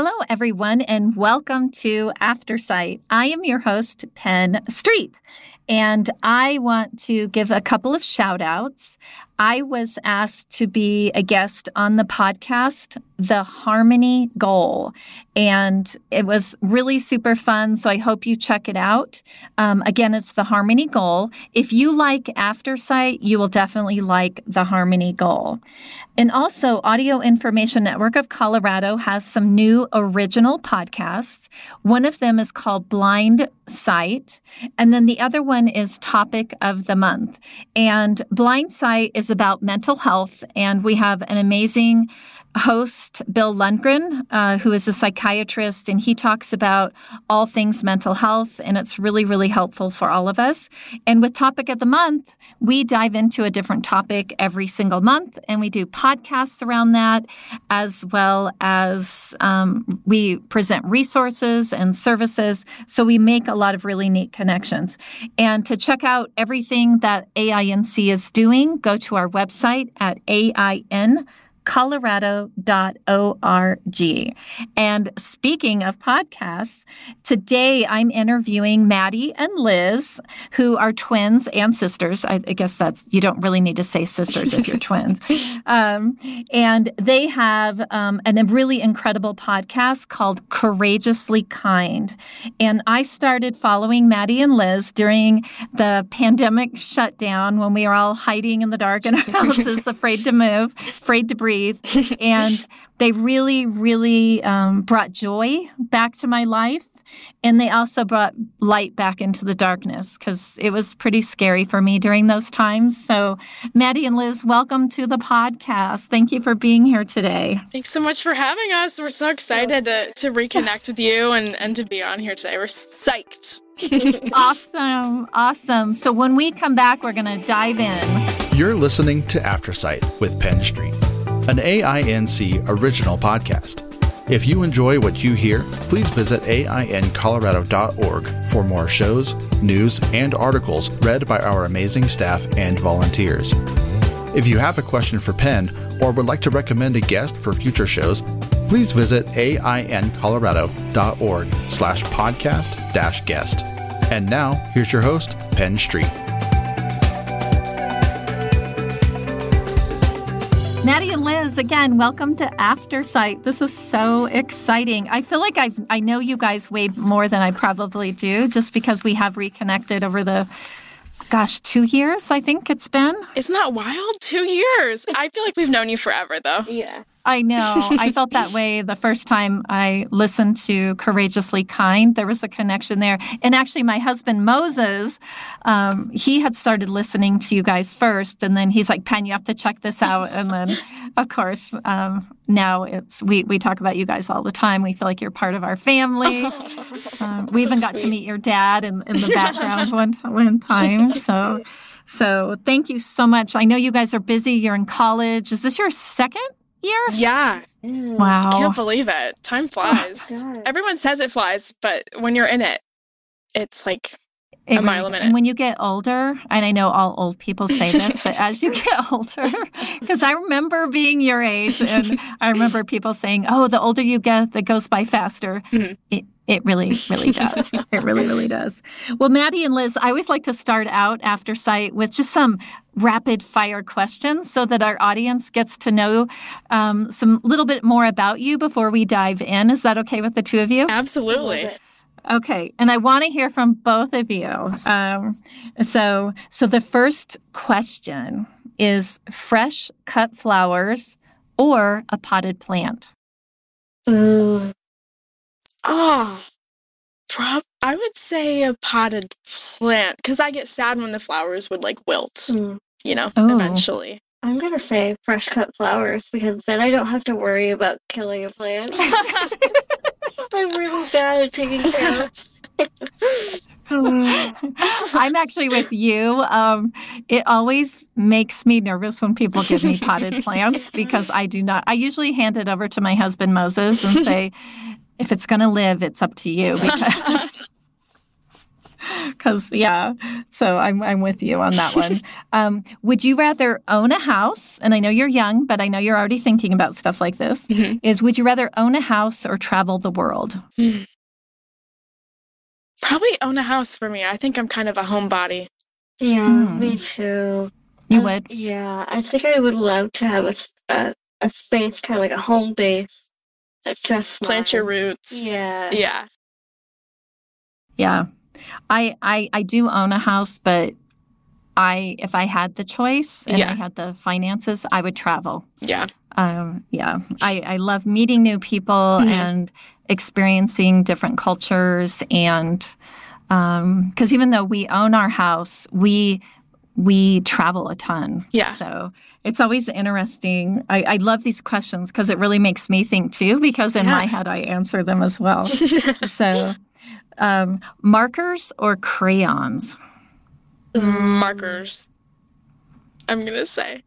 Hello, everyone, and welcome to Aftersight. I am your host, Penn Street, and I want to give a couple of shout outs. I was asked to be a guest on the podcast, The Harmony Goal. And it was really super fun. So I hope you check it out. Um, again, it's The Harmony Goal. If you like Aftersight, you will definitely like The Harmony Goal. And also, Audio Information Network of Colorado has some new original podcasts. One of them is called Blind Sight. And then the other one is Topic of the Month. And Blind Sight is about mental health. And we have an amazing host, Bill Lundgren, uh, who is a psychiatrist, and he talks about all things mental health, and it's really, really helpful for all of us. And with Topic of the Month, we dive into a different topic every single month, and we do podcasts around that, as well as um, we present resources and services. So we make a lot of really neat connections. And to check out everything that AINC is doing, go to our website at AIN colorado.org. And speaking of podcasts, today I'm interviewing Maddie and Liz, who are twins and sisters. I, I guess that's, you don't really need to say sisters if you're twins. Um, and they have um, an, a really incredible podcast called Courageously Kind. And I started following Maddie and Liz during the pandemic shutdown when we were all hiding in the dark in our houses, afraid to move, afraid to breathe breathe. and they really, really um, brought joy back to my life. And they also brought light back into the darkness because it was pretty scary for me during those times. So, Maddie and Liz, welcome to the podcast. Thank you for being here today. Thanks so much for having us. We're so excited to, to reconnect with you and, and to be on here today. We're psyched. awesome. Awesome. So, when we come back, we're going to dive in. You're listening to Aftersight with Penn Street an AINC original podcast. If you enjoy what you hear, please visit aincolorado.org for more shows, news, and articles read by our amazing staff and volunteers. If you have a question for Penn or would like to recommend a guest for future shows, please visit aincolorado.org slash podcast dash guest. And now, here's your host, Penn Street. Maddie and Liz, again, welcome to After Aftersight. This is so exciting. I feel like I I know you guys way more than I probably do, just because we have reconnected over the gosh, two years, I think it's been. Isn't that wild? Two years. I feel like we've known you forever, though. Yeah. I know. I felt that way the first time I listened to Courageously Kind. There was a connection there. And actually, my husband, Moses, um, he had started listening to you guys first. And then he's like, Penn, you have to check this out. And then, of course, um, now it's, we, we talk about you guys all the time. We feel like you're part of our family. um, we so even got sweet. to meet your dad in, in the background one, one time. So, so thank you so much. I know you guys are busy. You're in college. Is this your second year? Yeah. Wow. Can't believe it. Time oh, flies. Oh, Everyone says it flies, but when you're in it, it's like it, a mile a minute. And when you get older, and I know all old people say this, but as you get older, because I remember being your age, and I remember people saying, "Oh, the older you get, that goes by faster." Mm-hmm. It, it really, really does. it really, really does. Well, Maddie and Liz, I always like to start out Aftersight with just some rapid fire questions so that our audience gets to know um, some little bit more about you before we dive in. Is that okay with the two of you? Absolutely. Okay, and I want to hear from both of you. Um, so, so the first question is: fresh cut flowers or a potted plant? Mm. Oh, prob I would say a potted plant because I get sad when the flowers would like wilt. Mm. You know, oh. eventually. I'm gonna say fresh cut flowers because then I don't have to worry about killing a plant. I'm really bad at taking care of. I'm actually with you. Um, it always makes me nervous when people give me potted plants because I do not. I usually hand it over to my husband Moses and say, if it's going to live, it's up to you. Because Because yeah, so I'm I'm with you on that one. um, would you rather own a house? And I know you're young, but I know you're already thinking about stuff like this. Mm-hmm. Is would you rather own a house or travel the world? Probably own a house for me. I think I'm kind of a homebody. Yeah, mm. me too. You would? Yeah, I think I would love to have a, a, a space, kind of like a home base. That's just plant mine. your roots. Yeah, yeah, yeah. I I I do own a house, but I if I had the choice and yeah. I had the finances, I would travel. Yeah. Um, yeah. I I love meeting new people mm-hmm. and experiencing different cultures and because um, even though we own our house, we we travel a ton. Yeah. So it's always interesting. I, I love these questions because it really makes me think too, because in yeah. my head I answer them as well. so um, markers or crayons? Markers. I'm going to say.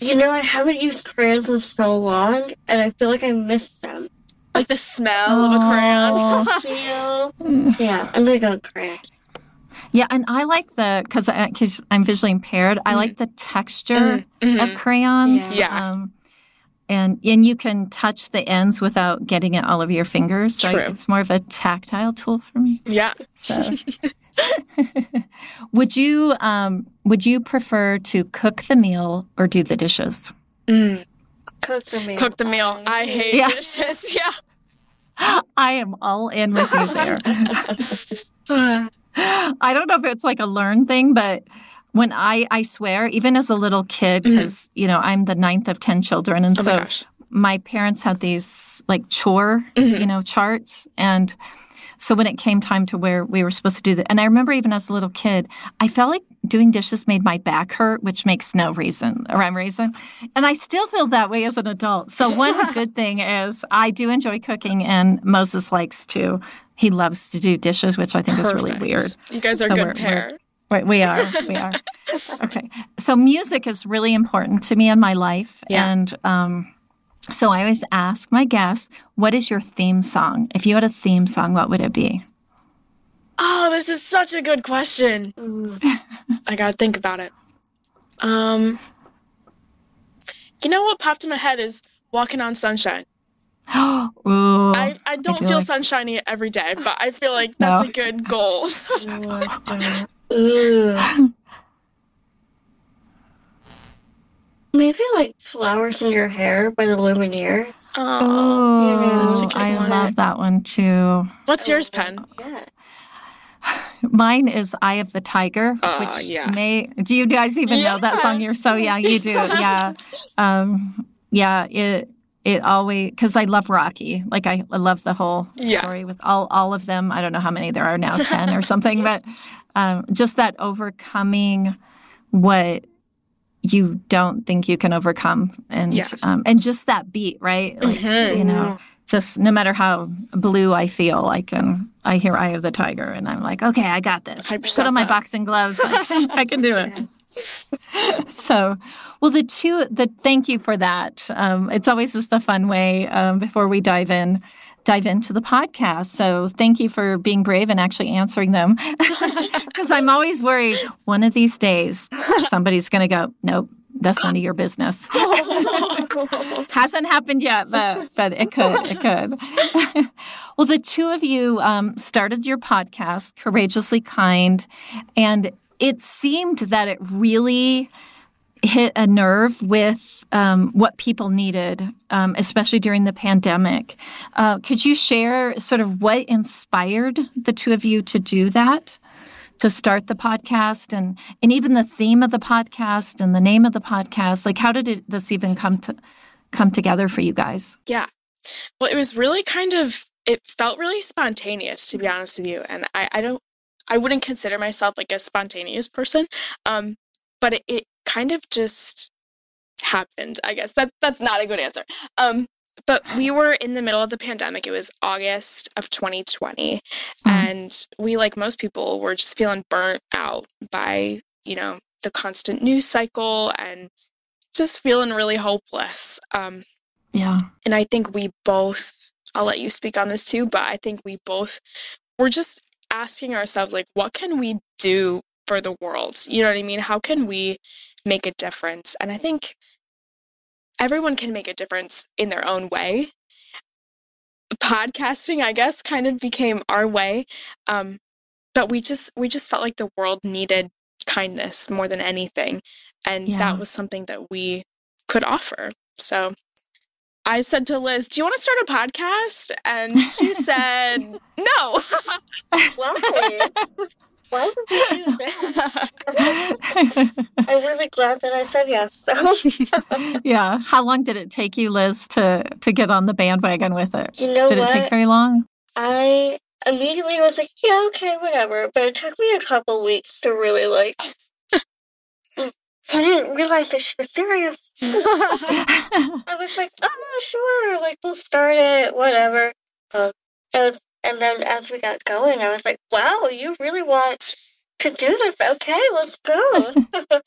You know, I haven't used crayons in so long, and I feel like I miss them. Like the smell Aww. of a crayon. yeah, I'm going to go crayon. Yeah, and I like the because because I'm visually impaired. I like mm-hmm. the texture mm-hmm. of crayons. Yeah. Um, and and you can touch the ends without getting it all over your fingers. So True. it's more of a tactile tool for me. Yeah. So. would you um, would you prefer to cook the meal or do the dishes? Mm. Cook the meal. Cook the meal. I hate yeah. dishes. Yeah. I am all in with you there. I don't know if it's like a learned thing, but when I, I swear, even as a little kid, because, mm-hmm. you know, I'm the ninth of 10 children. And oh so my, my, parents had these like chore, mm-hmm. you know, charts. And so when it came time to where we were supposed to do that, and I remember even as a little kid, I felt like doing dishes made my back hurt, which makes no reason, rhyme reason. And I still feel that way as an adult. So one good thing is I do enjoy cooking, and Moses likes to. He loves to do dishes, which I think Perfect. is really weird. You guys are so a good pair. Right, we are. We are. okay. So music is really important to me in my life. Yeah. And um, so I always ask my guests, what is your theme song? If you had a theme song, what would it be? Oh, this is such a good question. I gotta think about it. Um, you know what popped in my head is "Walking on Sunshine." Ooh, I, I don't I do feel like... sunshiny every day, but I feel like that's no. a good goal. Maybe like flowers in your hair by the Lumineers. Oh, I one. love that one too. What's yours, Penn? Yeah. Mine is "Eye of the Tiger," uh, which yeah. may. Do you guys even yeah. know that song? You're so young. You do, yeah, um, yeah. It it always because I love Rocky. Like I, I love the whole yeah. story with all all of them. I don't know how many there are now, ten or something, but um, just that overcoming what you don't think you can overcome, and yeah. um, and just that beat, right? Like, mm-hmm. You know, just no matter how blue I feel, I can. I hear "Eye of the Tiger," and I'm like, okay, I got this. I Put on my boxing gloves. I can, I can do it. so, well, the two, the thank you for that. Um, it's always just a fun way um, before we dive in, dive into the podcast. So, thank you for being brave and actually answering them, because I'm always worried one of these days somebody's going to go, nope. That's none of your business. Hasn't happened yet, but but it could. It could. well, the two of you um, started your podcast, Courageously Kind, and it seemed that it really hit a nerve with um, what people needed, um, especially during the pandemic. Uh, could you share sort of what inspired the two of you to do that? To start the podcast and and even the theme of the podcast and the name of the podcast, like how did it, this even come to come together for you guys? Yeah, well, it was really kind of it felt really spontaneous to be honest with you, and I I don't I wouldn't consider myself like a spontaneous person. Um, but it, it kind of just happened, I guess. That that's not a good answer. Um, but we were in the middle of the pandemic. It was August of 2020. Mm-hmm. And we, like most people, were just feeling burnt out by, you know, the constant news cycle and just feeling really hopeless. Um, yeah. And I think we both, I'll let you speak on this too, but I think we both were just asking ourselves, like, what can we do for the world? You know what I mean? How can we make a difference? And I think everyone can make a difference in their own way. Podcasting, I guess, kind of became our way. Um, but we just we just felt like the world needed kindness more than anything. And yeah. that was something that we could offer. So I said to Liz, Do you want to start a podcast? And she said, No. Why? Why would we do that? I'm really glad that I said yes. So. yeah. How long did it take you, Liz, to to get on the bandwagon with it? You know Did what? it take very long? I immediately was like, yeah, okay, whatever. But it took me a couple weeks to really like I didn't realize that she was serious. I was like, oh, sure, like, we'll start it, whatever. Uh, and, and then as we got going, I was like, wow, you really want to do this? Okay, let's go.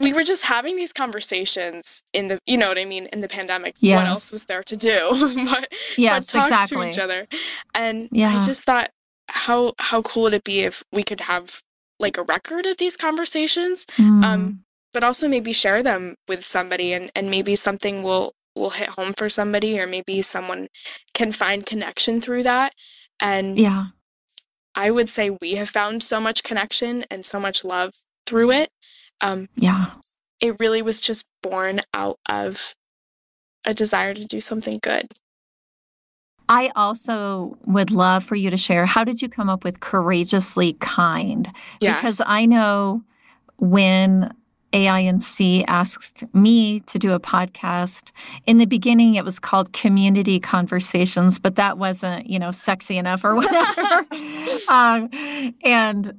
we were just having these conversations in the, you know what I mean, in the pandemic. Yes. What else was there to do but, yes, but talk exactly. to each other? And yeah. I just thought, how how cool would it be if we could have like a record of these conversations? Mm. Um, but also maybe share them with somebody and, and maybe something will will hit home for somebody or maybe someone can find connection through that. And yeah. I would say we have found so much connection and so much love through it. Um yeah. it really was just born out of a desire to do something good. I also would love for you to share how did you come up with courageously kind? Yeah. Because I know when AINC asked me to do a podcast. In the beginning, it was called Community Conversations, but that wasn't, you know, sexy enough or whatever. um, and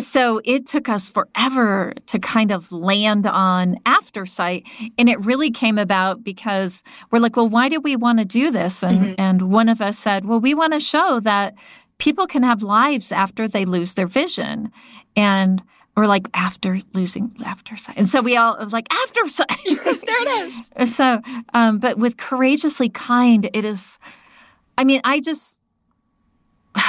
so it took us forever to kind of land on Aftersight. And it really came about because we're like, well, why do we want to do this? And, mm-hmm. and one of us said, well, we want to show that people can have lives after they lose their vision. And or like after losing after sight. And so we all like after sight. there it is. So, um, but with courageously kind, it is. I mean, I just.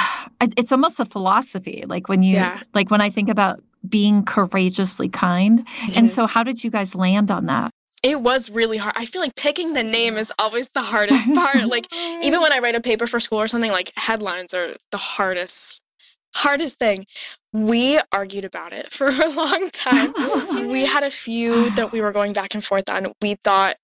It's almost a philosophy, like when you, yeah. like when I think about being courageously kind. Mm-hmm. And so, how did you guys land on that? it was really hard. I feel like picking the name is always the hardest part. like even when I write a paper for school or something, like headlines are the hardest hardest thing. We argued about it for a long time. we had a few that we were going back and forth on. We thought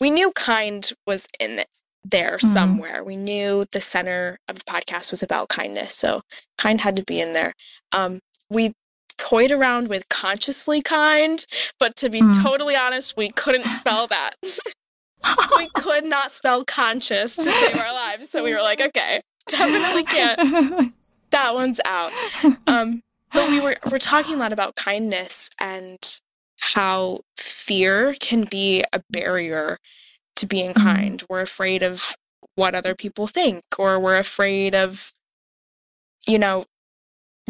we knew kind was in there mm-hmm. somewhere. We knew the center of the podcast was about kindness, so kind had to be in there. Um, we toyed around with consciously kind, but to be mm. totally honest, we couldn't spell that. we could not spell conscious to save our lives, so we were like, okay, definitely can't that one's out. Um, but we were we're talking a lot about kindness and how fear can be a barrier to being mm-hmm. kind. We're afraid of what other people think, or we're afraid of, you know,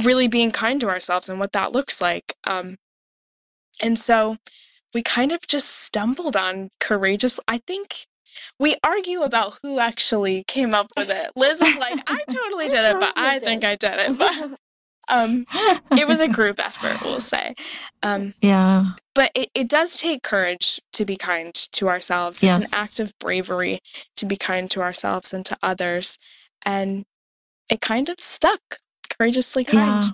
really being kind to ourselves and what that looks like. Um, and so we kind of just stumbled on courageous. I think we argue about who actually came up with it. Liz is like, I totally did it, but I think I did it. But um, it was a group effort, we'll say. Um, yeah. But it, it does take courage to be kind to ourselves. Yes. It's an act of bravery to be kind to ourselves and to others. And it kind of stuck courageously kind. Yeah.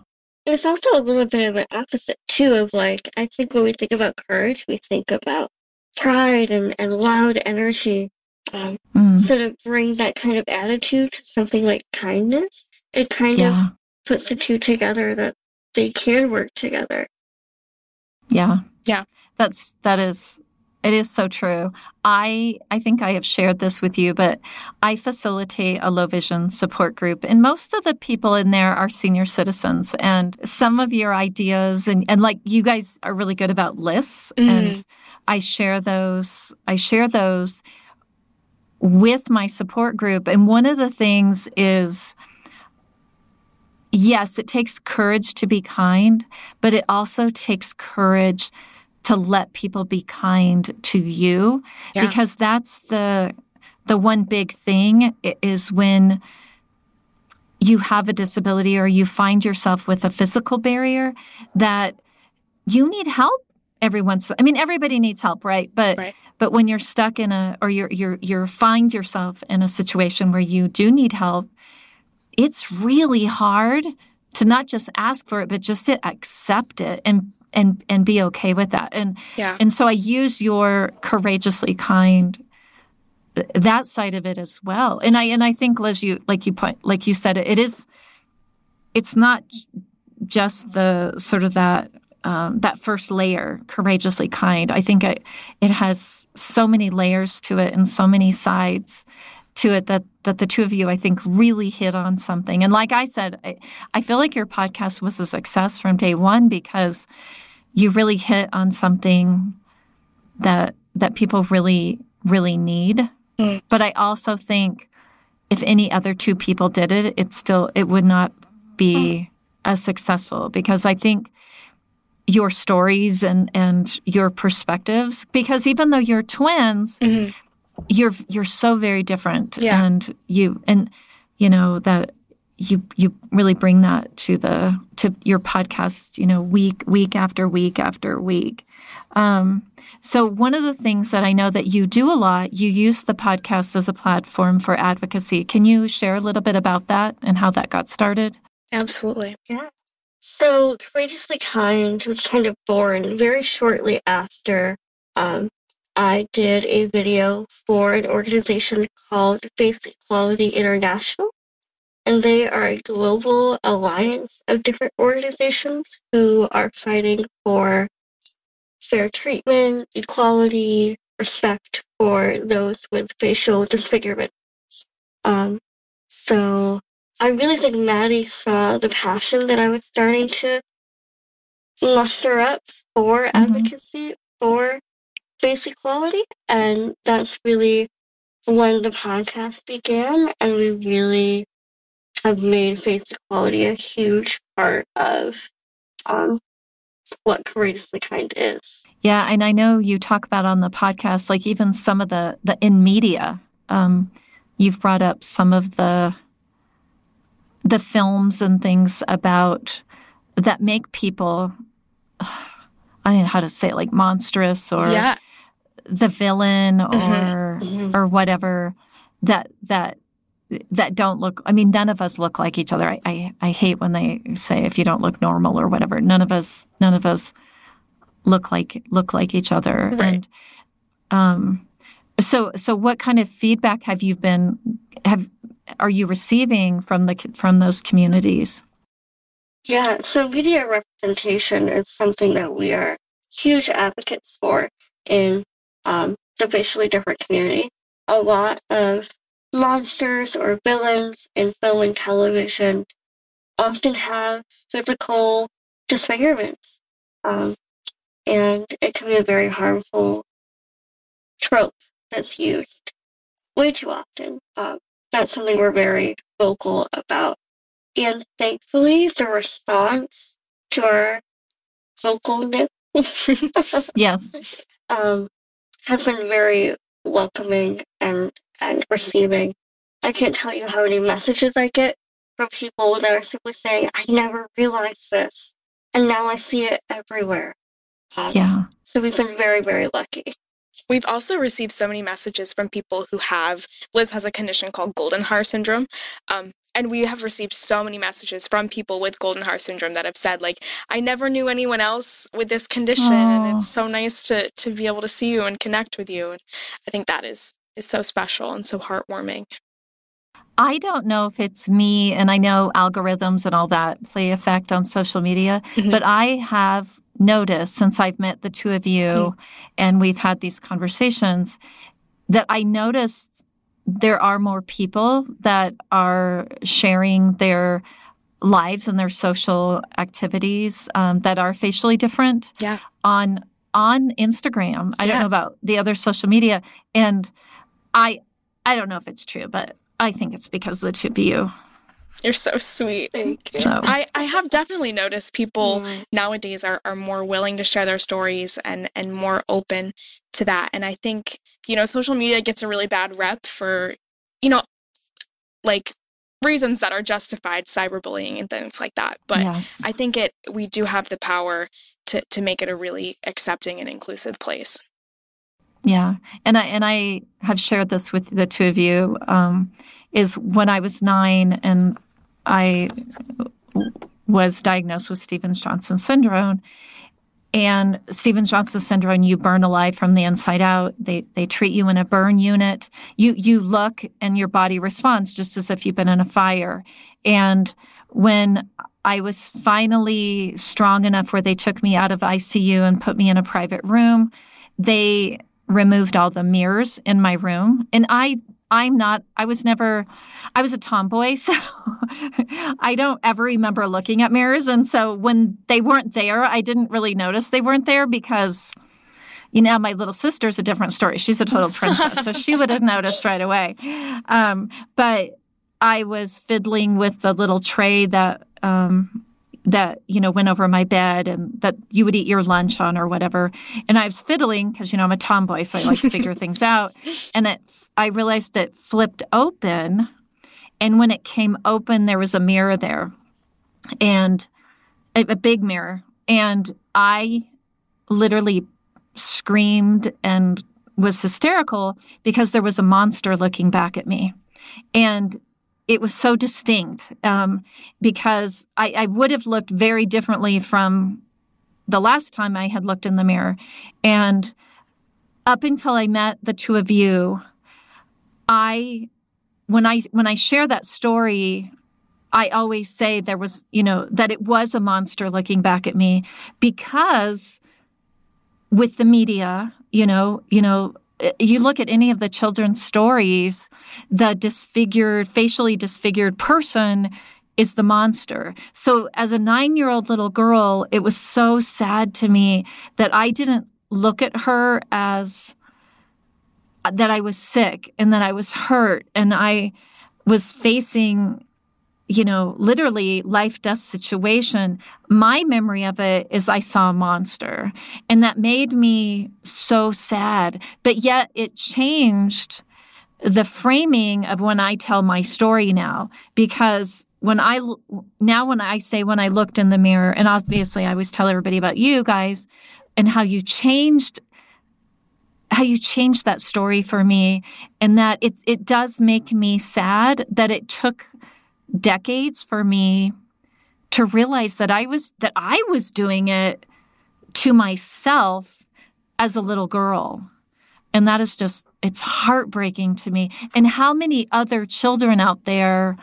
It's also a little bit of an opposite, too, of like, I think when we think about courage, we think about pride and, and loud energy um, mm. sort of bring that kind of attitude to something like kindness. It kind yeah. of puts the two together that they can work together. Yeah. Yeah. That's that is it is so true. I I think I have shared this with you, but I facilitate a low vision support group and most of the people in there are senior citizens and some of your ideas and, and like you guys are really good about lists mm. and I share those I share those with my support group. And one of the things is, yes, it takes courage to be kind, but it also takes courage to let people be kind to you yeah. because that's the the one big thing is when you have a disability or you find yourself with a physical barrier that you need help every once I mean everybody needs help, right? But right. but when you're stuck in a or you're you're you're find yourself in a situation where you do need help, it's really hard to not just ask for it but just to accept it and and and be okay with that. And yeah. and so I use your courageously kind that side of it as well. And I and I think Liz, you like you point like you said it, it is it's not just the sort of that um, that first layer, courageously kind. I think it, it has so many layers to it and so many sides to it that that the two of you I think really hit on something. And like I said, I, I feel like your podcast was a success from day one because you really hit on something that that people really really need Mm. But I also think if any other two people did it, it still it would not be mm. as successful because I think your stories and and your perspectives because even though you're twins, mm-hmm. you're you're so very different yeah. and you and you know that you you really bring that to the to your podcast you know week week after week after week um, so, one of the things that I know that you do a lot, you use the podcast as a platform for advocacy. Can you share a little bit about that and how that got started? Absolutely. Yeah. So, Courageously Kind was kind of born very shortly after um, I did a video for an organization called Face Equality International. And they are a global alliance of different organizations who are fighting for fair treatment, equality, respect for those with facial disfigurement. Um, so I really think Maddie saw the passion that I was starting to muster up for mm-hmm. advocacy for face equality, and that's really when the podcast began, and we really have made face equality a huge part of um, what courageously kind is. Yeah, and I know you talk about on the podcast, like even some of the the in media. Um, you've brought up some of the the films and things about that make people. I don't know how to say it, like monstrous or yeah. the villain or mm-hmm. or whatever that that that don't look i mean none of us look like each other I, I, I hate when they say if you don't look normal or whatever none of us none of us look like look like each other right. and um so so what kind of feedback have you been have are you receiving from the from those communities yeah so media representation is something that we are huge advocates for in um, the visually different community a lot of monsters or villains in film and television often have physical disfigurements. Um, and it can be a very harmful trope that's used way too often. Um, that's something we're very vocal about. And thankfully, the response to our vocalness yes. um, has been very welcoming and and receiving. I can't tell you how many messages I get from people that are simply saying, I never realized this. And now I see it everywhere. Um, yeah. So we've been very, very lucky. We've also received so many messages from people who have, Liz has a condition called Goldenhar syndrome. Um, and we have received so many messages from people with Goldenhar syndrome that have said, like, I never knew anyone else with this condition. Aww. And it's so nice to, to be able to see you and connect with you. And I think that is is so special and so heartwarming. I don't know if it's me, and I know algorithms and all that play effect on social media, mm-hmm. but I have noticed since I've met the two of you mm-hmm. and we've had these conversations that I noticed there are more people that are sharing their lives and their social activities um, that are facially different yeah. on on Instagram. I yeah. don't know about the other social media and I I don't know if it's true, but I think it's because of the two of you. You're so sweet. Thank you. So. I, I have definitely noticed people mm. nowadays are, are more willing to share their stories and, and more open to that. And I think, you know, social media gets a really bad rep for, you know, like reasons that are justified cyberbullying and things like that but yes. i think it we do have the power to to make it a really accepting and inclusive place yeah and i and i have shared this with the two of you um, is when i was nine and i was diagnosed with stevens johnson syndrome and Stevens Johnson syndrome, you burn alive from the inside out. They they treat you in a burn unit. You you look and your body responds just as if you've been in a fire. And when I was finally strong enough where they took me out of ICU and put me in a private room, they removed all the mirrors in my room. And I I'm not, I was never, I was a tomboy. So I don't ever remember looking at mirrors. And so when they weren't there, I didn't really notice they weren't there because, you know, my little sister's a different story. She's a total princess. so she would have noticed right away. Um, but I was fiddling with the little tray that, um, that you know went over my bed and that you would eat your lunch on or whatever. And i was fiddling because you know i'm a tomboy so i like to figure things out. And it i realized it flipped open. And when it came open there was a mirror there. And a, a big mirror. And i literally screamed and was hysterical because there was a monster looking back at me. And it was so distinct um, because I, I would have looked very differently from the last time I had looked in the mirror. And up until I met the two of you, I when I when I share that story, I always say there was, you know, that it was a monster looking back at me because with the media, you know, you know, Uh, you look at any of the children's stories, the disfigured, facially disfigured person is the monster. So as a nine year old little girl, it was so sad to me that I didn't look at her as uh, that I was sick and that I was hurt and I was facing you know, literally life death situation, my memory of it is I saw a monster. And that made me so sad. But yet it changed the framing of when I tell my story now. Because when I, now when I say when I looked in the mirror, and obviously I always tell everybody about you guys and how you changed how you changed that story for me and that it it does make me sad that it took decades for me to realize that I was that I was doing it to myself as a little girl. And that is just it's heartbreaking to me. And how many other children out there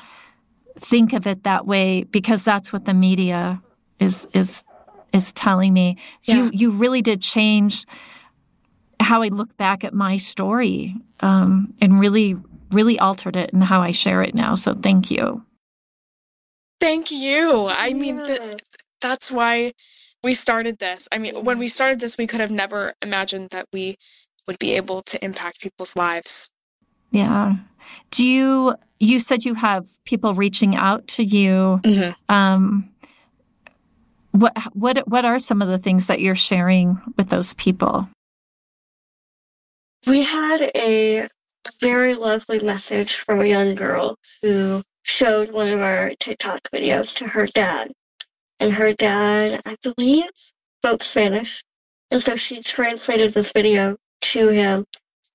think of it that way because that's what the media is is is telling me. Yeah. You you really did change how I look back at my story um, and really really altered it and how I share it now. So thank you. Thank you. I mean, th- that's why we started this. I mean, when we started this, we could have never imagined that we would be able to impact people's lives. Yeah. Do you, you said you have people reaching out to you. Mm-hmm. Um, what, what, what are some of the things that you're sharing with those people? We had a very lovely message from a young girl who showed one of our TikTok videos to her dad. And her dad, I believe, spoke Spanish. And so she translated this video to him.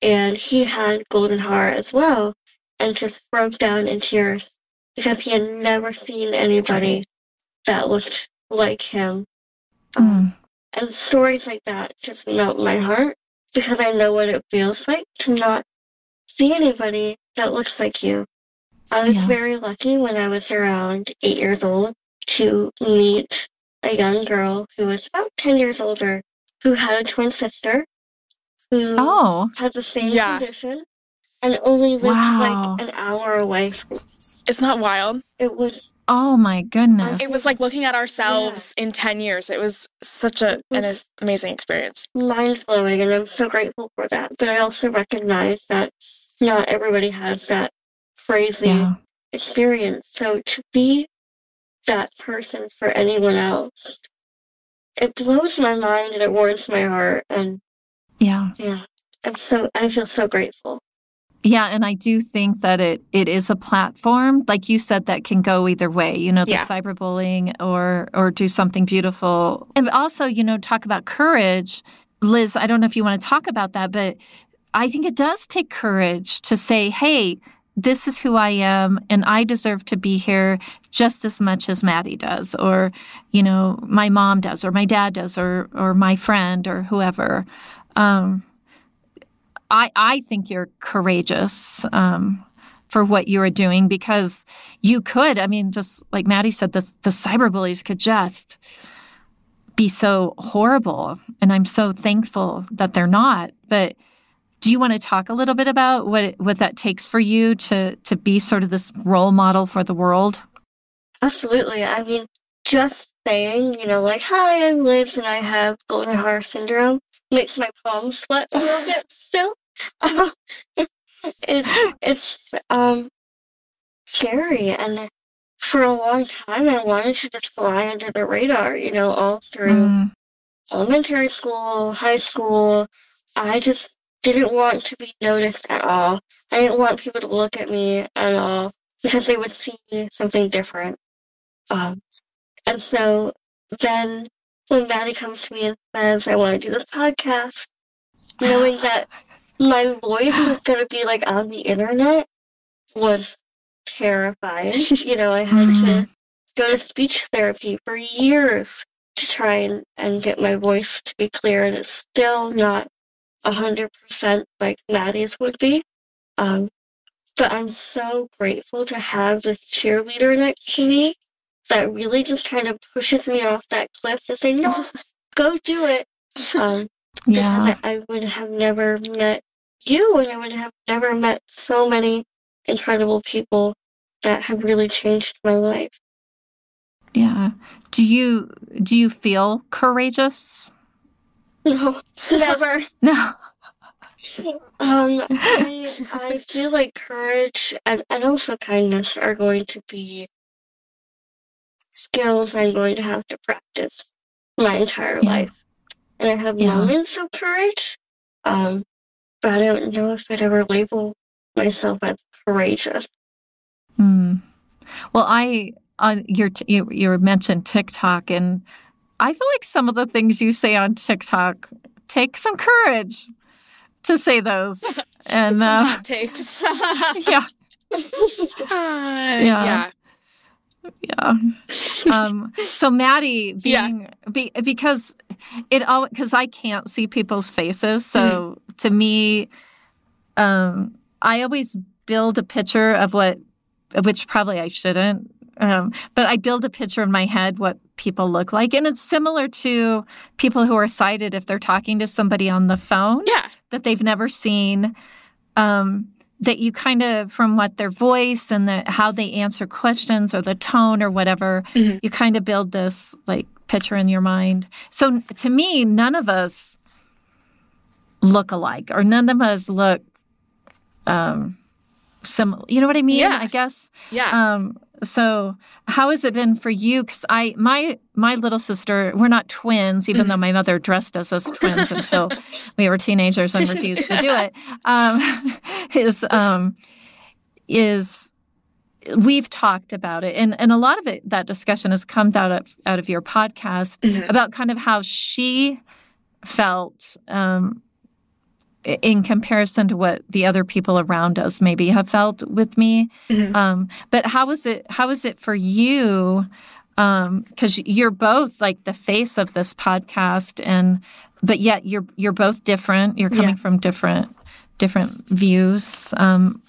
And he had Goldenhar as well. And just broke down in tears because he had never seen anybody that looked like him. Mm. And stories like that just melt my heart because I know what it feels like to not see anybody that looks like you. I was yeah. very lucky when I was around eight years old to meet a young girl who was about 10 years older who had a twin sister who oh. had the same yeah. condition and only lived wow. like an hour away from us. Isn't that wild? It was. Oh my goodness. It was like looking at ourselves yeah. in 10 years. It was such a, an amazing experience. Mind blowing, and I'm so grateful for that. But I also recognize that not everybody has that crazy yeah. experience. So to be that person for anyone else, it blows my mind and it warms my heart. And yeah, yeah, I'm so I feel so grateful. Yeah, and I do think that it it is a platform, like you said, that can go either way. You know, the yeah. cyberbullying or or do something beautiful, and also you know talk about courage. Liz, I don't know if you want to talk about that, but I think it does take courage to say, "Hey, this is who I am, and I deserve to be here just as much as Maddie does, or you know, my mom does, or my dad does, or or my friend, or whoever." Um, I, I think you're courageous um, for what you are doing because you could. I mean, just like Maddie said, the, the cyberbullies could just be so horrible. And I'm so thankful that they're not. But do you want to talk a little bit about what what that takes for you to to be sort of this role model for the world? Absolutely. I mean, just saying, you know, like, hi, I'm Liz and I have Goldenhar syndrome makes my palms sweat a little bit still. it, it's um scary and for a long time I wanted to just fly under the radar, you know, all through mm. elementary school, high school. I just didn't want to be noticed at all. I didn't want people to look at me at all because they would see something different. Um, and so then when Maddie comes to me and says, I want to do this podcast, knowing that my voice was going to be like on the internet was terrifying. you know, I had to mm-hmm. go to speech therapy for years to try and, and get my voice to be clear, and it's still not a hundred percent like Maddie's would be. Um, but I'm so grateful to have this cheerleader next to me that really just kind of pushes me off that cliff to say, no, go do it. Um, yeah. I, I would have never met you and I would have never met so many incredible people that have really changed my life. Yeah. Do you do you feel courageous? No, never. no. Um, I, I feel like courage and, and also kindness are going to be skills I'm going to have to practice my entire yeah. life. And I have yeah. moments of courage, um, but I don't know if I'd ever label myself as courageous. Mm. Well, I on your you you mentioned TikTok, and I feel like some of the things you say on TikTok take some courage to say those. And uh, takes, yeah. Uh, yeah. yeah yeah. Um, so Maddie being yeah. be, because it all because I can't see people's faces. So mm-hmm. to me, um, I always build a picture of what, which probably I shouldn't. Um, but I build a picture in my head what people look like, and it's similar to people who are sighted if they're talking to somebody on the phone. Yeah. That they've never seen. Um, that you kind of from what their voice and the, how they answer questions or the tone or whatever mm-hmm. you kind of build this like picture in your mind so to me none of us look alike or none of us look um similar you know what i mean yeah. i guess yeah um so how has it been for you because i my my little sister we're not twins even though my mother dressed us as twins until we were teenagers and refused to do it um, is um, is we've talked about it and, and a lot of it that discussion has come out of out of your podcast mm-hmm. about kind of how she felt um, in comparison to what the other people around us maybe have felt with me. Mm-hmm. Um, but how is it? How is it for you? Because um, you're both like the face of this podcast, and but yet you're you're both different. You're coming yeah. from different different views. Um,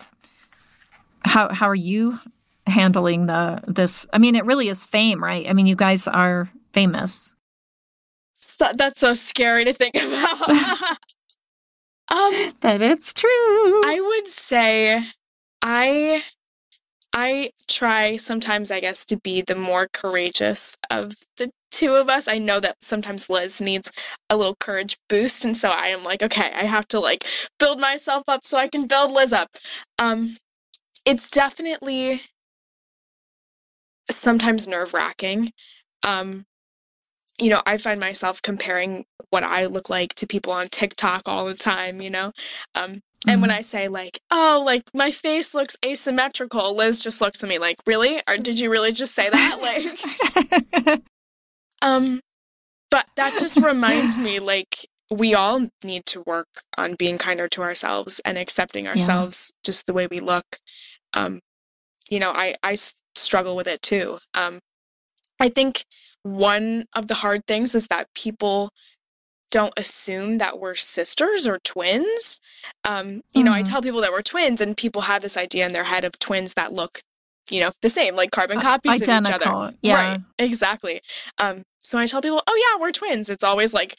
how how are you handling the this? I mean, it really is fame, right? I mean, you guys are famous. So, that's so scary to think about. Um, that it's true. I would say I I try sometimes, I guess, to be the more courageous of the two of us. I know that sometimes Liz needs a little courage boost, and so I am like, okay, I have to like build myself up so I can build Liz up. Um, it's definitely sometimes nerve wracking. Um, you know, I find myself comparing what I look like to people on TikTok all the time, you know? Um, And mm-hmm. when I say like, oh, like my face looks asymmetrical, Liz just looks at me like, really? Or did you really just say that? Like, um, but that just reminds me like we all need to work on being kinder to ourselves and accepting ourselves yeah. just the way we look. Um, you know, I I struggle with it too. Um, I think one of the hard things is that people don't assume that we're sisters or twins. Um, you mm. know, I mm-hmm. tell people that we're twins, and people have this idea in their head of twins that look, you know, the same, like carbon copies Identical. of each other. Yeah. Right. Exactly. Um, so I tell people, oh yeah, we're twins. It's always like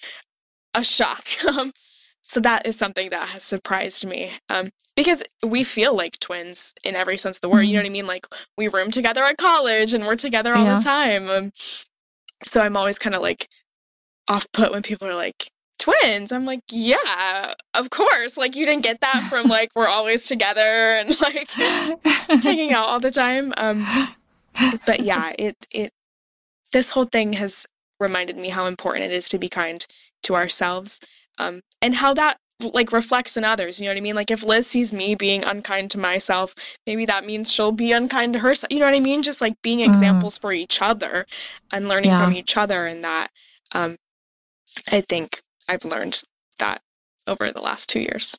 a shock. So that is something that has surprised me um, because we feel like twins in every sense of the word. Mm. You know mm-hmm. what I mean? Like we room together at college and we're together all yeah. the time. Um, so I'm always kind of like off put when people are like, twins. I'm like, yeah, of course. Like you didn't get that from like we're always together and like hanging out all the time. Um but yeah, it it this whole thing has reminded me how important it is to be kind to ourselves. Um and how that like reflects in others. You know what I mean? Like if Liz sees me being unkind to myself, maybe that means she'll be unkind to herself. You know what I mean? Just like being mm-hmm. examples mm. for each other and learning yeah. from each other and that. Um, I think I've learned that over the last two years.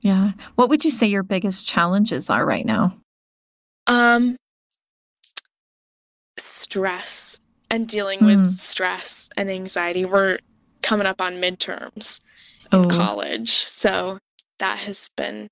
Yeah. What would you say your biggest challenges are right now? Um, stress and dealing mm. with stress and anxiety. We're coming up on midterms in oh. college. So that has been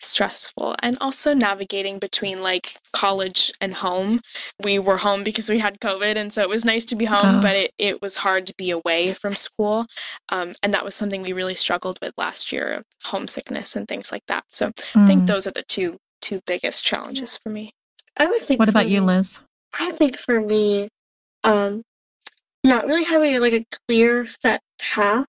stressful and also navigating between like college and home. We were home because we had COVID, and so it was nice to be home, oh. but it, it was hard to be away from school. Um, and that was something we really struggled with last year homesickness and things like that. So mm. I think mm. those are the two two biggest challenges for me. I would think What about me, you, Liz? I think for me, um, not really having like a clear set path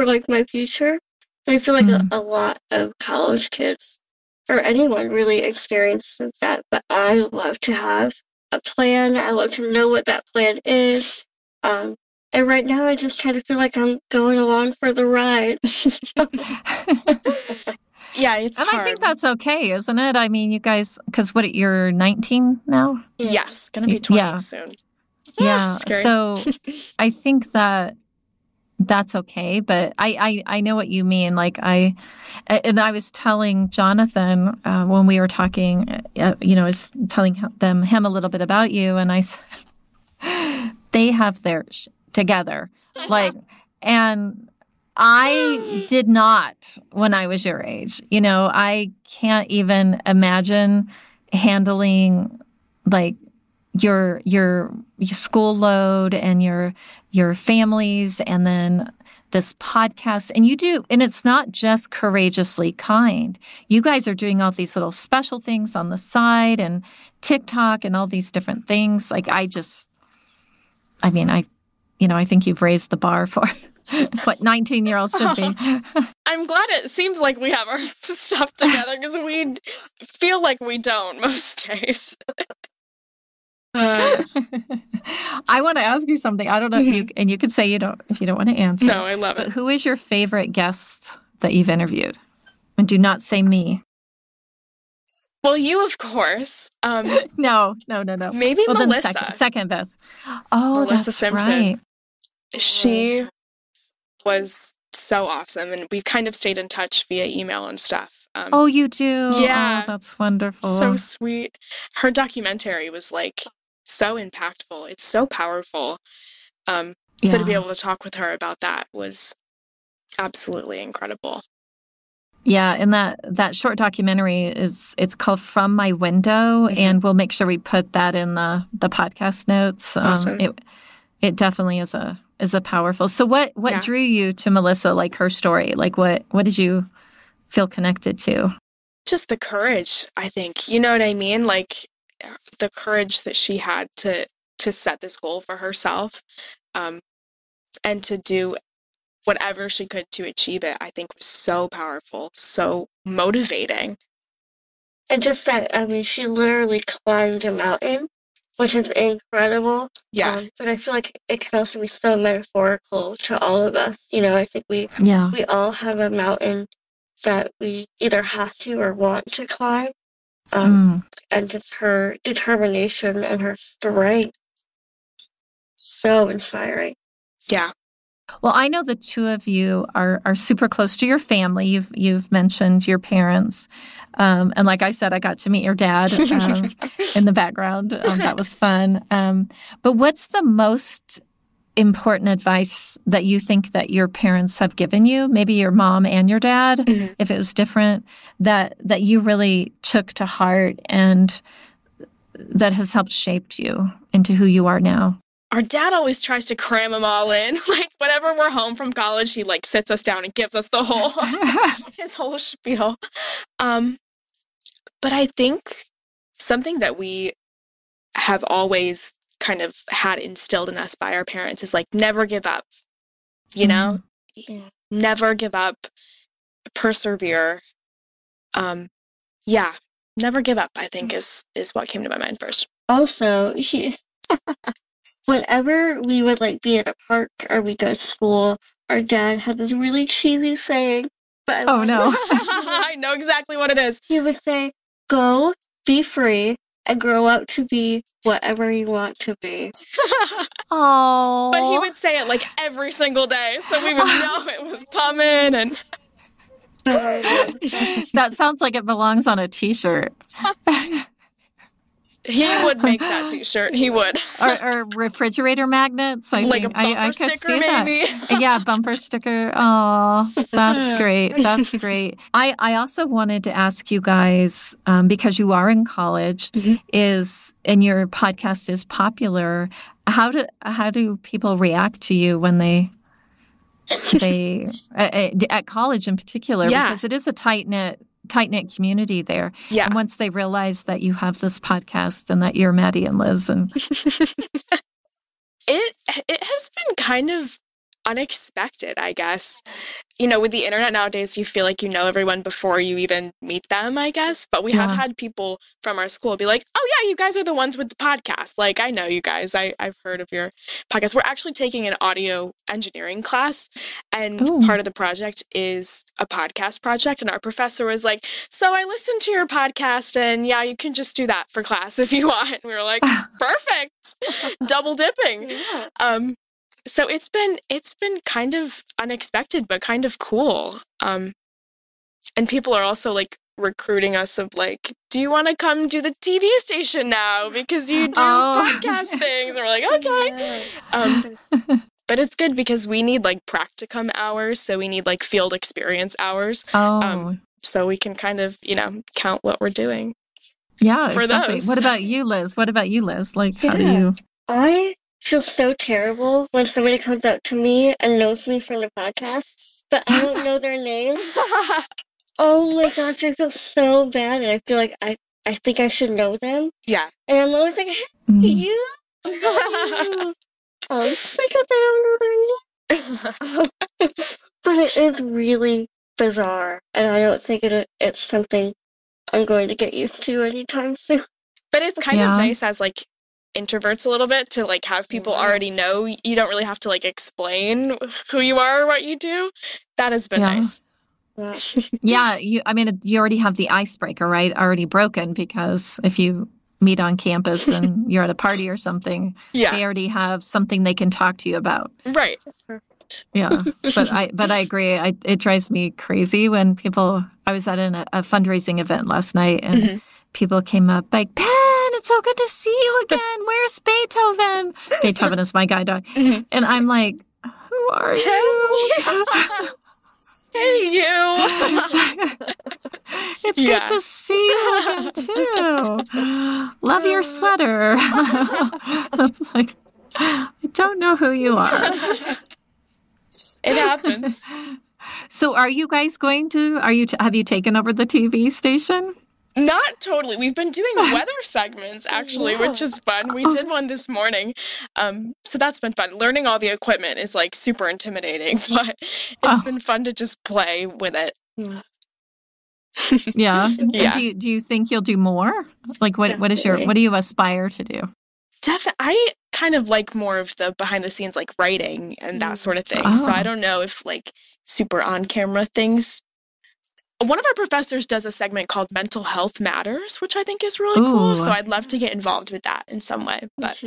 for like my future. I feel like mm. a, a, lot of college kids or anyone really experiences that, but I love to have a plan. I love to know what that plan is. Um, and right now I just kind of feel like I'm going along for the ride. yeah, it's And hard. I think that's okay, isn't it? I mean, you guys, because what, you're 19 now? Yes, gonna be 20 yeah. soon. Yeah. so I think that that's okay. But I, I, I know what you mean. Like I, and I was telling Jonathan uh, when we were talking, uh, you know, I was telling them him a little bit about you, and I said they have theirs together, like, and I did not when I was your age. You know, I can't even imagine handling like your your your school load and your your families and then this podcast. And you do and it's not just courageously kind. You guys are doing all these little special things on the side and tiktok and all these different things. Like i just i mean i you know i think you've raised the bar for what 19 year olds should be. I'm glad it seems like we have our stuff together because we feel like we don't most days uh, I want to ask you something. I don't know if you and you could say you don't if you don't want to answer. No, I love it. Who is your favorite guest that you've interviewed? And do not say me. Well, you of course. Um, no, no, no, no. Maybe well, Melissa. Second, second, best. Oh, Melissa that's Simpson. Right. She was so awesome, and we kind of stayed in touch via email and stuff. Um, oh, you do? Yeah, oh, that's wonderful. So sweet. Her documentary was like so impactful. It's so powerful. Um, yeah. So to be able to talk with her about that was absolutely incredible. Yeah, and that that short documentary is it's called From My Window, mm-hmm. and we'll make sure we put that in the the podcast notes. Um, awesome. Um, it it definitely is a is a powerful. So what what yeah. drew you to Melissa? Like her story? Like what what did you feel connected to? Just the courage. I think you know what I mean. Like the courage that she had to to set this goal for herself um, and to do whatever she could to achieve it i think was so powerful so motivating and just that i mean she literally climbed a mountain which is incredible yeah um, but i feel like it can also be so metaphorical to all of us you know i think we yeah we all have a mountain that we either have to or want to climb. Um, mm. And just her determination and her strength. So inspiring. Yeah. Well, I know the two of you are are super close to your family. You've you've mentioned your parents, um, and like I said, I got to meet your dad um, in the background. Um, that was fun. Um, but what's the most important advice that you think that your parents have given you? Maybe your mom and your dad, mm-hmm. if it was different, that that you really took to heart and that has helped shaped you into who you are now our dad always tries to cram them all in. Like whenever we're home from college, he like sits us down and gives us the whole his whole spiel. Um, but I think something that we have always kind of had instilled in us by our parents is like never give up. You know, mm-hmm. yeah. never give up, persevere. Um, yeah, never give up. I think is is what came to my mind first. Also, whenever we would like be at a park or we go to school, our dad had this really cheesy saying. But oh no, I know exactly what it is. He would say, "Go, be free, and grow up to be whatever you want to be." Oh, but he would say it like every single day, so we would know it was coming and. that sounds like it belongs on a t-shirt. He would make that T-shirt. He would. or, or refrigerator magnets. I like think. a bumper I, I sticker, maybe. That. Yeah, bumper sticker. Oh, that's great. That's great. I I also wanted to ask you guys um, because you are in college, mm-hmm. is and your podcast is popular. How do how do people react to you when they they at, at college in particular? Yeah. because it is a tight knit tight knit community there. Yeah. And once they realize that you have this podcast and that you're Maddie and Liz and it it has been kind of unexpected, I guess you know, with the internet nowadays, you feel like you know everyone before you even meet them, I guess. But we yeah. have had people from our school be like, oh, yeah, you guys are the ones with the podcast. Like, I know you guys. I, I've heard of your podcast. We're actually taking an audio engineering class, and Ooh. part of the project is a podcast project. And our professor was like, so I listened to your podcast, and yeah, you can just do that for class if you want. And we were like, perfect, double dipping. Yeah. Um, so it's been it's been kind of unexpected but kind of cool um and people are also like recruiting us of like do you want to come do the tv station now because you do oh. podcast things and we're like okay um but it's good because we need like practicum hours so we need like field experience hours oh. Um, so we can kind of you know count what we're doing yeah for exactly. those what about you liz what about you liz like yeah. how do you i feel so terrible when somebody comes up to me and knows me from the podcast, but I don't know their name. oh my gosh, I feel so bad, and I feel like I I think I should know them. Yeah, and I'm always like, hey, mm. you. oh, because I don't know their name. but it is really bizarre, and I don't think it it's something I'm going to get used to anytime soon. But it's kind yeah. of nice as like introverts a little bit to like have people mm-hmm. already know you don't really have to like explain who you are or what you do that has been yeah. nice yeah you i mean you already have the icebreaker right already broken because if you meet on campus and you're at a party or something yeah. they already have something they can talk to you about right yeah but i but i agree I, it drives me crazy when people i was at an, a fundraising event last night and mm-hmm. People came up like Ben, it's so good to see you again. Where's Beethoven? Beethoven is my guide dog. Mm-hmm. And I'm like, who are you? hey, you. it's yeah. good to see you again, too. Love your sweater. It's like, I don't know who you are. It happens. So, are you guys going to? Are you? T- have you taken over the TV station? Not totally. We've been doing weather segments actually, yeah. which is fun. We did one this morning. Um, so that's been fun. Learning all the equipment is like super intimidating, but it's oh. been fun to just play with it. Yeah. yeah. Do you, do you think you'll do more? Like what what is your what do you aspire to do? Definitely. I kind of like more of the behind the scenes like writing and that sort of thing. Oh. So I oh. don't know if like super on camera things one of our professors does a segment called Mental Health Matters, which I think is really Ooh. cool. So I'd love to get involved with that in some way. But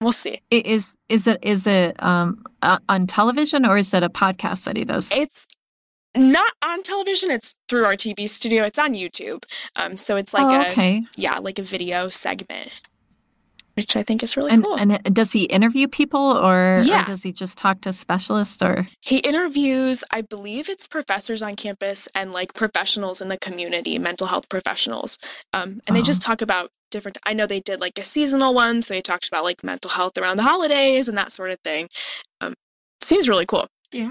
we'll see. Is is it is it um, on television or is it a podcast that he does? It's not on television. It's through our TV studio. It's on YouTube. Um, so it's like oh, okay. a yeah, like a video segment which I think is really and, cool. And does he interview people or, yeah. or does he just talk to specialists or? He interviews, I believe it's professors on campus and like professionals in the community, mental health professionals. Um, and oh. they just talk about different, I know they did like a seasonal one. So they talked about like mental health around the holidays and that sort of thing. Um, seems really cool. Yeah.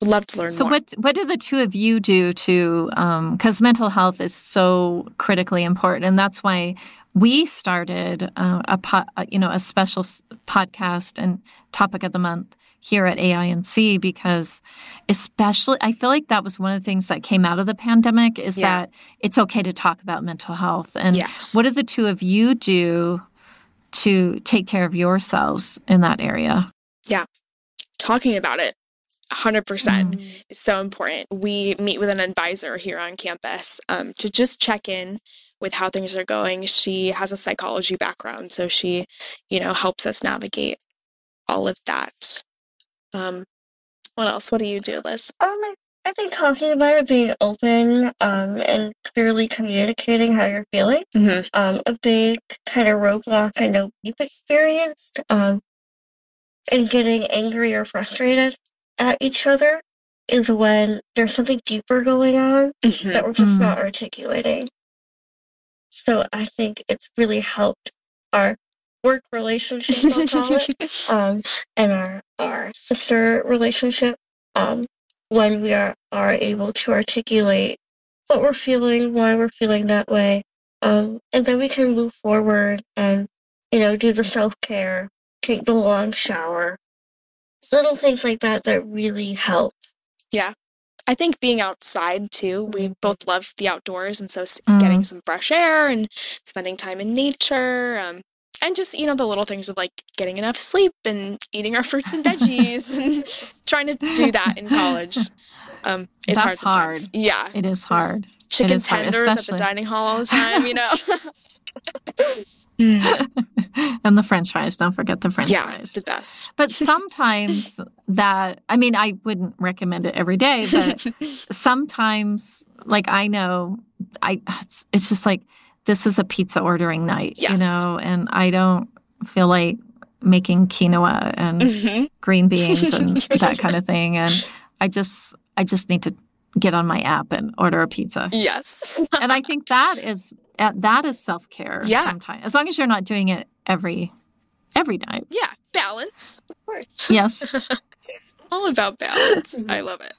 Would love to learn so more. what what do the two of you do to because um, mental health is so critically important and that's why we started uh, a po- uh, you know a special podcast and topic of the month here at AINC because especially I feel like that was one of the things that came out of the pandemic is yeah. that it's okay to talk about mental health and yes. what do the two of you do to take care of yourselves in that area? Yeah. Talking about it 100% mm. is so important. We meet with an advisor here on campus um, to just check in with how things are going. She has a psychology background, so she, you know, helps us navigate all of that. Um, what else? What do you do, Liz? Um, I think talking about it, being open, um, and clearly communicating how you're feeling. Mm-hmm. Um, a big kind of roadblock I know we've experienced, um, in getting angry or frustrated at each other is when there's something deeper going on mm-hmm. that we're just mm-hmm. not articulating. So I think it's really helped our work relationship, it, um, and our, our sister relationship, um, when we are, are able to articulate what we're feeling, why we're feeling that way, um, and then we can move forward and, you know, do the self-care, take the long shower, little things like that that really help. Yeah. I think being outside too, we both love the outdoors. And so mm. getting some fresh air and spending time in nature. Um, and just, you know, the little things of like getting enough sleep and eating our fruits and veggies and trying to do that in college um, is That's hard. hard. Yeah. It is hard. Chicken is tenders hard, at the dining hall all the time, you know? and the french fries. Don't forget the french yeah, fries. the best. But sometimes that, I mean, I wouldn't recommend it every day, but sometimes, like, I know, I it's, it's just like, this is a pizza ordering night, yes. you know, and I don't feel like making quinoa and mm-hmm. green beans and that kind of thing. And I just, I just need to get on my app and order a pizza. Yes. and I think that is that is self care. Yeah. Sometimes, as long as you're not doing it every every night. Yeah, balance. Of course. Yes. All about balance. I love it.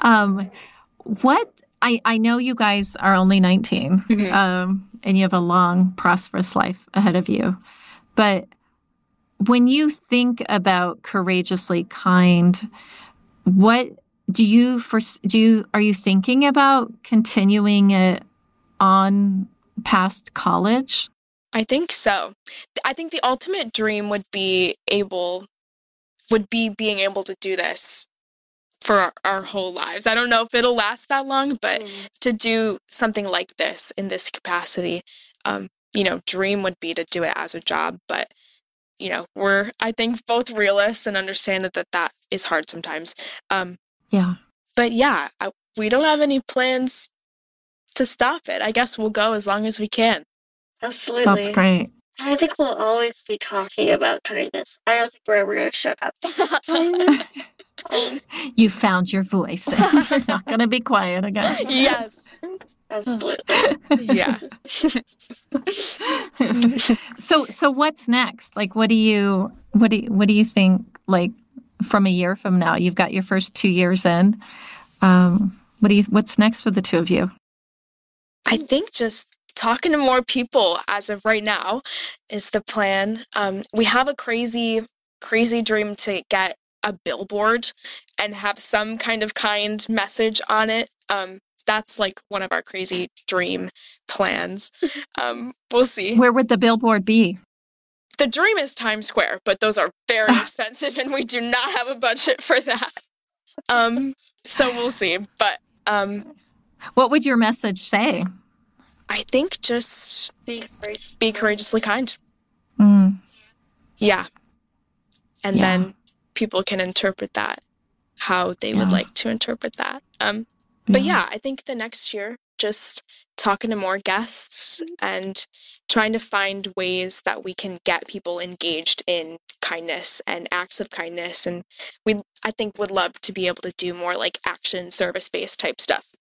um, what I I know you guys are only 19, mm-hmm. um, and you have a long, prosperous life ahead of you, but when you think about courageously kind, what do you first do you are you thinking about continuing it on past college? I think so. I think the ultimate dream would be able would be being able to do this for our, our whole lives. I don't know if it'll last that long, but mm. to do something like this in this capacity, um, you know, dream would be to do it as a job, but you know, we're I think both realists and understand that that, that is hard sometimes. Um, yeah. But yeah, I, we don't have any plans to stop it. I guess we'll go as long as we can. Absolutely. That's great. I think we'll always be talking about kindness. I don't think we're ever going to shut up. you found your voice. You're not going to be quiet again. Yes. Absolutely. yeah. so so what's next? Like what do you what do you, what do you think like from a year from now? You've got your first 2 years in. Um what do you what's next for the two of you? I think just talking to more people as of right now is the plan. Um, we have a crazy, crazy dream to get a billboard and have some kind of kind message on it. Um, that's like one of our crazy dream plans. Um, we'll see. Where would the billboard be? The dream is Times Square, but those are very expensive and we do not have a budget for that. Um, so we'll see. But um, what would your message say? I think just be, courageous. be courageously kind. Mm. Yeah. And yeah. then people can interpret that how they yeah. would like to interpret that. Um, but yeah. yeah, I think the next year, just talking to more guests and trying to find ways that we can get people engaged in kindness and acts of kindness and we I think would love to be able to do more like action service based type stuff.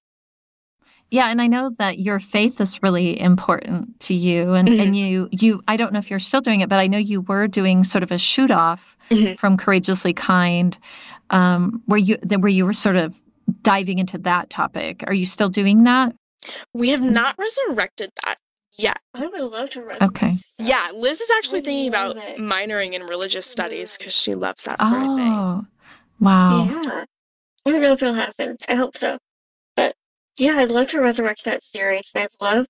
Yeah, and I know that your faith is really important to you and, and you you I don't know if you're still doing it, but I know you were doing sort of a shoot off mm-hmm. from Courageously Kind, um, where you where you were sort of diving into that topic. Are you still doing that? We have not resurrected that yet. I would love to resurrect. Okay. Yeah, Liz is actually thinking about it. minoring in religious studies because she loves that sort oh, of thing. Oh, wow. Yeah. I don't know if it'll happen. I hope so. But yeah, I'd love to resurrect that series. And I love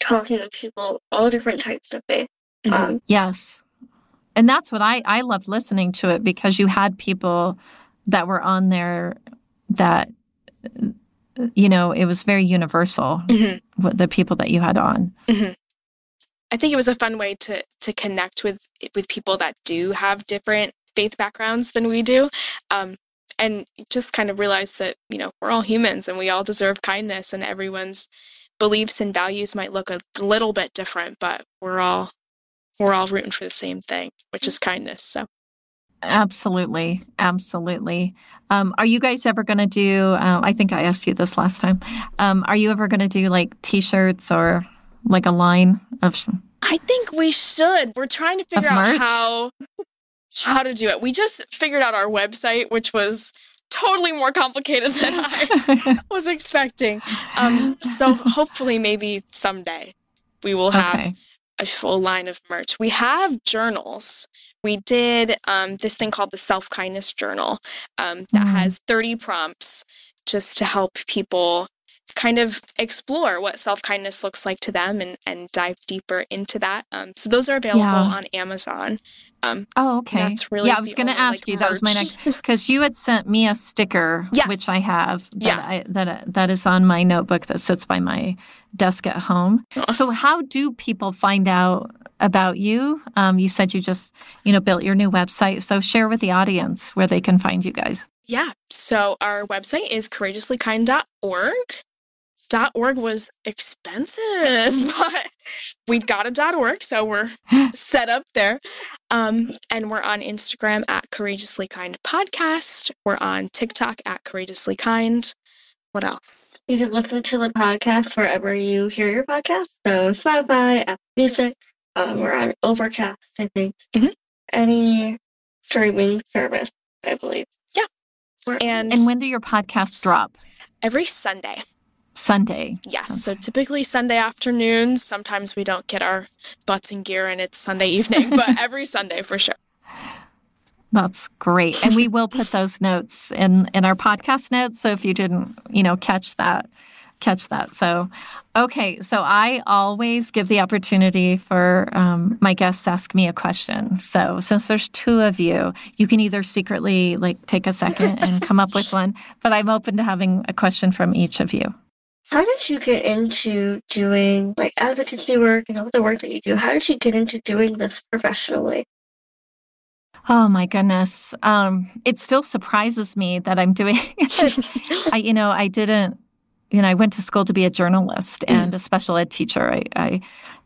talking to people, all different types of faith. Mm-hmm. Um, yes. And that's what I, I loved listening to it because you had people that were on there that you know it was very universal mm-hmm. the people that you had on mm-hmm. i think it was a fun way to to connect with with people that do have different faith backgrounds than we do um, and just kind of realize that you know we're all humans and we all deserve kindness and everyone's beliefs and values might look a little bit different but we're all we're all rooting for the same thing which is kindness so Absolutely. Absolutely. Um, are you guys ever going to do, uh, I think I asked you this last time. Um, are you ever going to do like t shirts or like a line of. I think we should. We're trying to figure out how how to do it. We just figured out our website, which was totally more complicated than I was expecting. Um, so hopefully, maybe someday we will have okay. A full line of merch. We have journals we did um, this thing called the Self Kindness Journal um, that mm. has 30 prompts just to help people kind of explore what self kindness looks like to them and, and dive deeper into that. Um, so those are available yeah. on Amazon. Um, oh, okay. That's really yeah. I was going to ask like, you. Merch. That was my next because you had sent me a sticker, yes. which I have. That yeah. I, that that is on my notebook that sits by my desk at home. So, how do people find out about you? Um, you said you just you know built your new website. So, share with the audience where they can find you guys. Yeah. So our website is courageouslykind.org org was expensive, but we got a dot org, so we're set up there. Um, and we're on Instagram at Courageously Kind Podcast. We're on TikTok at Courageously Kind. What else? You can listen to the podcast wherever you hear your podcast. So Spotify, Apple Music. Um, we're on Overcast, I think. Mm-hmm. Any streaming service, I believe. Yeah. and and when do your podcasts drop? Every Sunday. Sunday. Yes. Okay. So typically Sunday afternoons. Sometimes we don't get our butts in gear and it's Sunday evening, but every Sunday for sure. That's great. And we will put those notes in in our podcast notes. So if you didn't, you know, catch that, catch that. So, okay. So I always give the opportunity for um, my guests to ask me a question. So since there's two of you, you can either secretly like take a second and come up with one, but I'm open to having a question from each of you. How did you get into doing like advocacy work and all the work that you do? How did you get into doing this professionally? Oh my goodness. Um, it still surprises me that I'm doing. I, you know, I didn't, you know, I went to school to be a journalist mm. and a special ed teacher. I, I,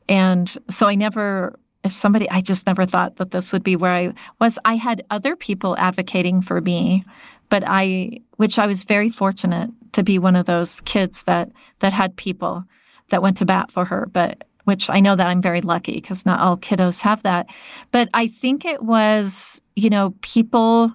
and so I never, if somebody, I just never thought that this would be where I was. I had other people advocating for me, but I, which I was very fortunate to be one of those kids that that had people that went to bat for her, but which I know that I'm very lucky because not all kiddos have that. But I think it was, you know, people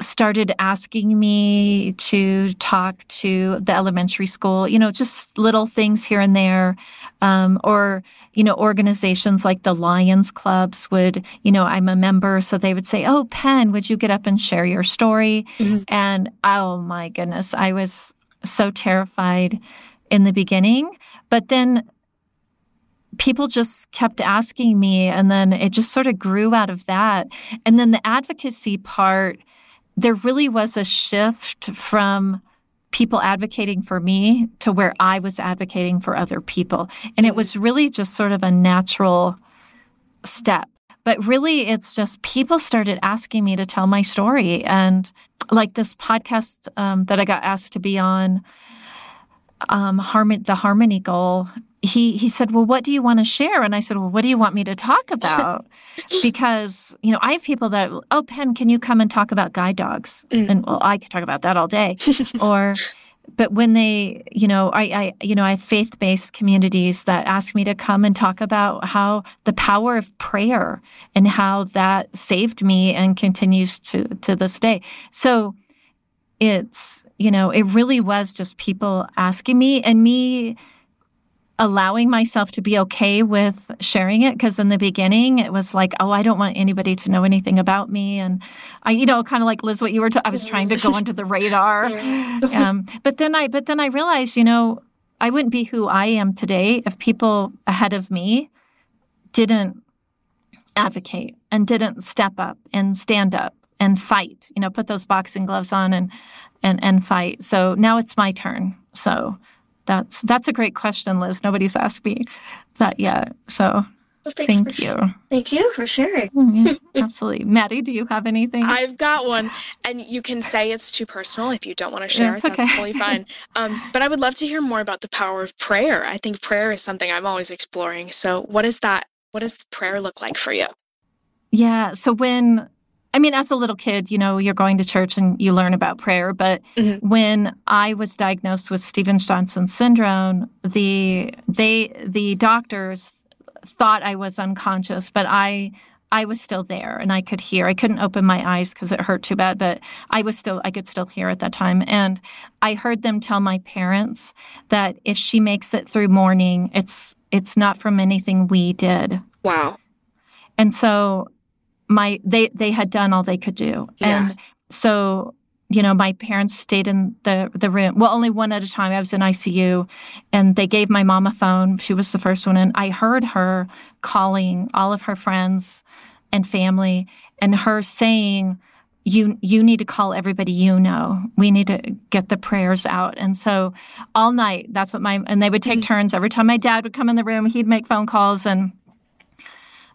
started asking me to talk to the elementary school, you know, just little things here and there. Um, or, you know, organizations like the Lions Clubs would, you know, I'm a member. So they would say, Oh, Penn, would you get up and share your story? Mm-hmm. And oh my goodness, I was so terrified in the beginning. But then people just kept asking me and then it just sort of grew out of that. And then the advocacy part, there really was a shift from people advocating for me to where I was advocating for other people. And it was really just sort of a natural step. But really, it's just people started asking me to tell my story. And like this podcast um, that I got asked to be on, um, Harmon- the Harmony Goal, he he said, "Well, what do you want to share?" And I said, "Well, what do you want me to talk about?" because you know, I have people that, "Oh, Penn, can you come and talk about guide dogs?" Mm. And well, I could talk about that all day. or, but when they, you know, I, I you know, I have faith based communities that ask me to come and talk about how the power of prayer and how that saved me and continues to to this day. So it's you know, it really was just people asking me and me allowing myself to be okay with sharing it. Because in the beginning it was like oh i don't want anybody to know anything about me. And i you know kind of like liz what you were t- I was trying to go under the radar. Um, but then i but then i realized you know i wouldn't be who i am today if people ahead of me didn't advocate and didn't step up and stand up and fight you know put those boxing gloves on and and and fight so now it's my turn so that's that's a great question, Liz. Nobody's asked me that yet. So well, thank you. Thank you for sharing. Mm, yeah, absolutely. Maddie, do you have anything? I've got one. And you can say it's too personal if you don't want to share it. That's totally fine. Um, but I would love to hear more about the power of prayer. I think prayer is something I'm always exploring. So what is that? What does prayer look like for you? Yeah. So when I mean, as a little kid, you know, you're going to church and you learn about prayer. But mm-hmm. when I was diagnosed with Stevens Johnson syndrome, the they the doctors thought I was unconscious, but I I was still there and I could hear. I couldn't open my eyes because it hurt too bad, but I was still I could still hear at that time. And I heard them tell my parents that if she makes it through morning, it's it's not from anything we did. Wow. And so my they they had done all they could do, yeah. and so you know my parents stayed in the the room. Well, only one at a time. I was in ICU, and they gave my mom a phone. She was the first one, and I heard her calling all of her friends and family, and her saying you you need to call everybody you know. We need to get the prayers out. And so all night, that's what my and they would take mm-hmm. turns. Every time my dad would come in the room, he'd make phone calls and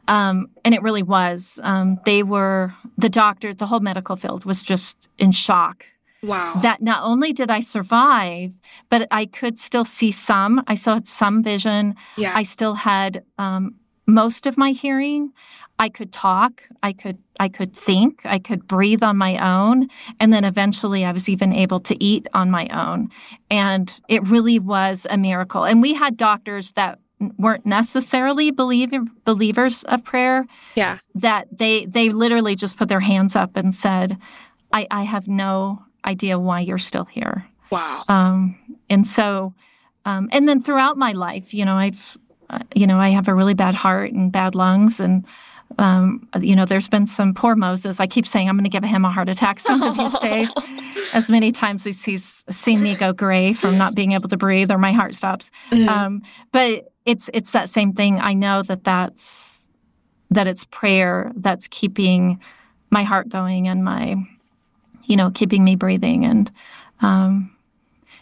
um, and it really was. Um, they were, the doctor, the whole medical field was just in shock. Wow. That not only did I survive, but I could still see some. I still had some vision. Yeah. I still had um, most of my hearing. I could talk. I could I could think. I could breathe on my own, and then eventually I was even able to eat on my own. And it really was a miracle. And we had doctors that weren't necessarily believe, believers of prayer. Yeah. That they they literally just put their hands up and said, I, I have no idea why you're still here. Wow. Um, and so, um, and then throughout my life, you know, I've, uh, you know, I have a really bad heart and bad lungs and, um, you know, there's been some poor Moses. I keep saying I'm going to give him a heart attack some of these days. As many times as he's seen me go gray from not being able to breathe or my heart stops. Mm-hmm. Um, but it's it's that same thing. I know that that's that it's prayer that's keeping my heart going and my, you know, keeping me breathing and. Um,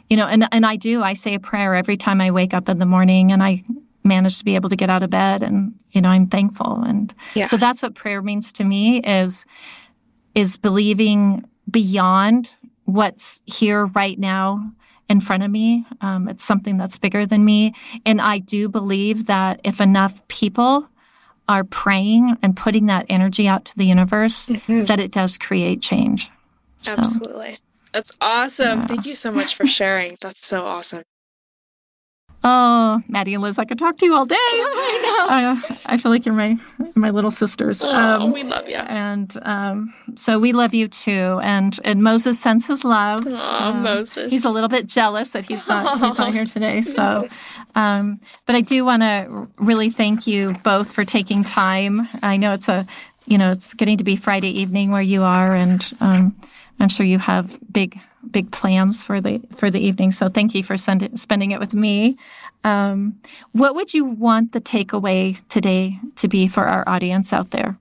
you know, and and I do. I say a prayer every time I wake up in the morning, and I manage to be able to get out of bed and you know i'm thankful and yeah. so that's what prayer means to me is is believing beyond what's here right now in front of me. Um, it's something that's bigger than me. And i do believe that if enough people are praying and putting that energy out to the universe mm-hmm. that it does create change. So, absolutely. That's awesome. yeah. thank you so much for sharing. That's so awesome Oh, Maddie and Liz, I could talk to you all day. I know. Uh, I feel like you're my my little sisters. Oh, um, we love you. And um, so we love you too. And and Moses sends his love. Oh, um, Moses. He's a little bit jealous that he's not he's not here today. So, um, but I do want to really thank you both for taking time. I know it's a you know it's getting to be Friday evening where you are, and um, I'm sure you have big big plans for the for the evening. So thank you for send, spending it with me. Um, what would you want the takeaway today to be for our audience out there?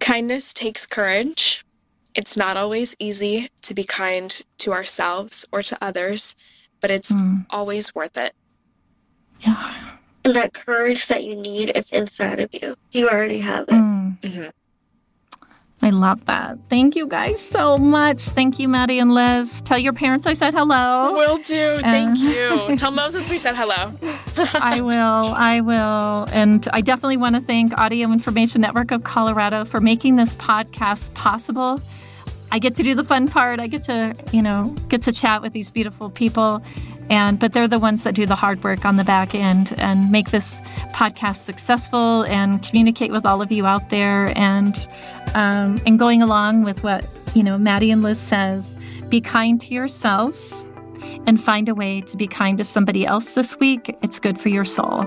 Kindness takes courage, it's not always easy to be kind to ourselves or to others, but it's mm. always worth it. Yeah. And that courage that you need is inside of you. You already have it. Mm. Mm-hmm. I love that. Thank you guys so much. Thank you, Maddie and Liz. Tell your parents I said hello. Will do. Thank uh, you. Tell Moses we said hello. I will. I will. And I definitely want to thank Audio Information Network of Colorado for making this podcast possible. I get to do the fun part. I get to, you know, get to chat with these beautiful people and but they're the ones that do the hard work on the back end and make this podcast successful and communicate with all of you out there. And um, and going along with what you know Maddie and Liz says be kind to yourselves and find a way to be kind to somebody else this week. It's good for your soul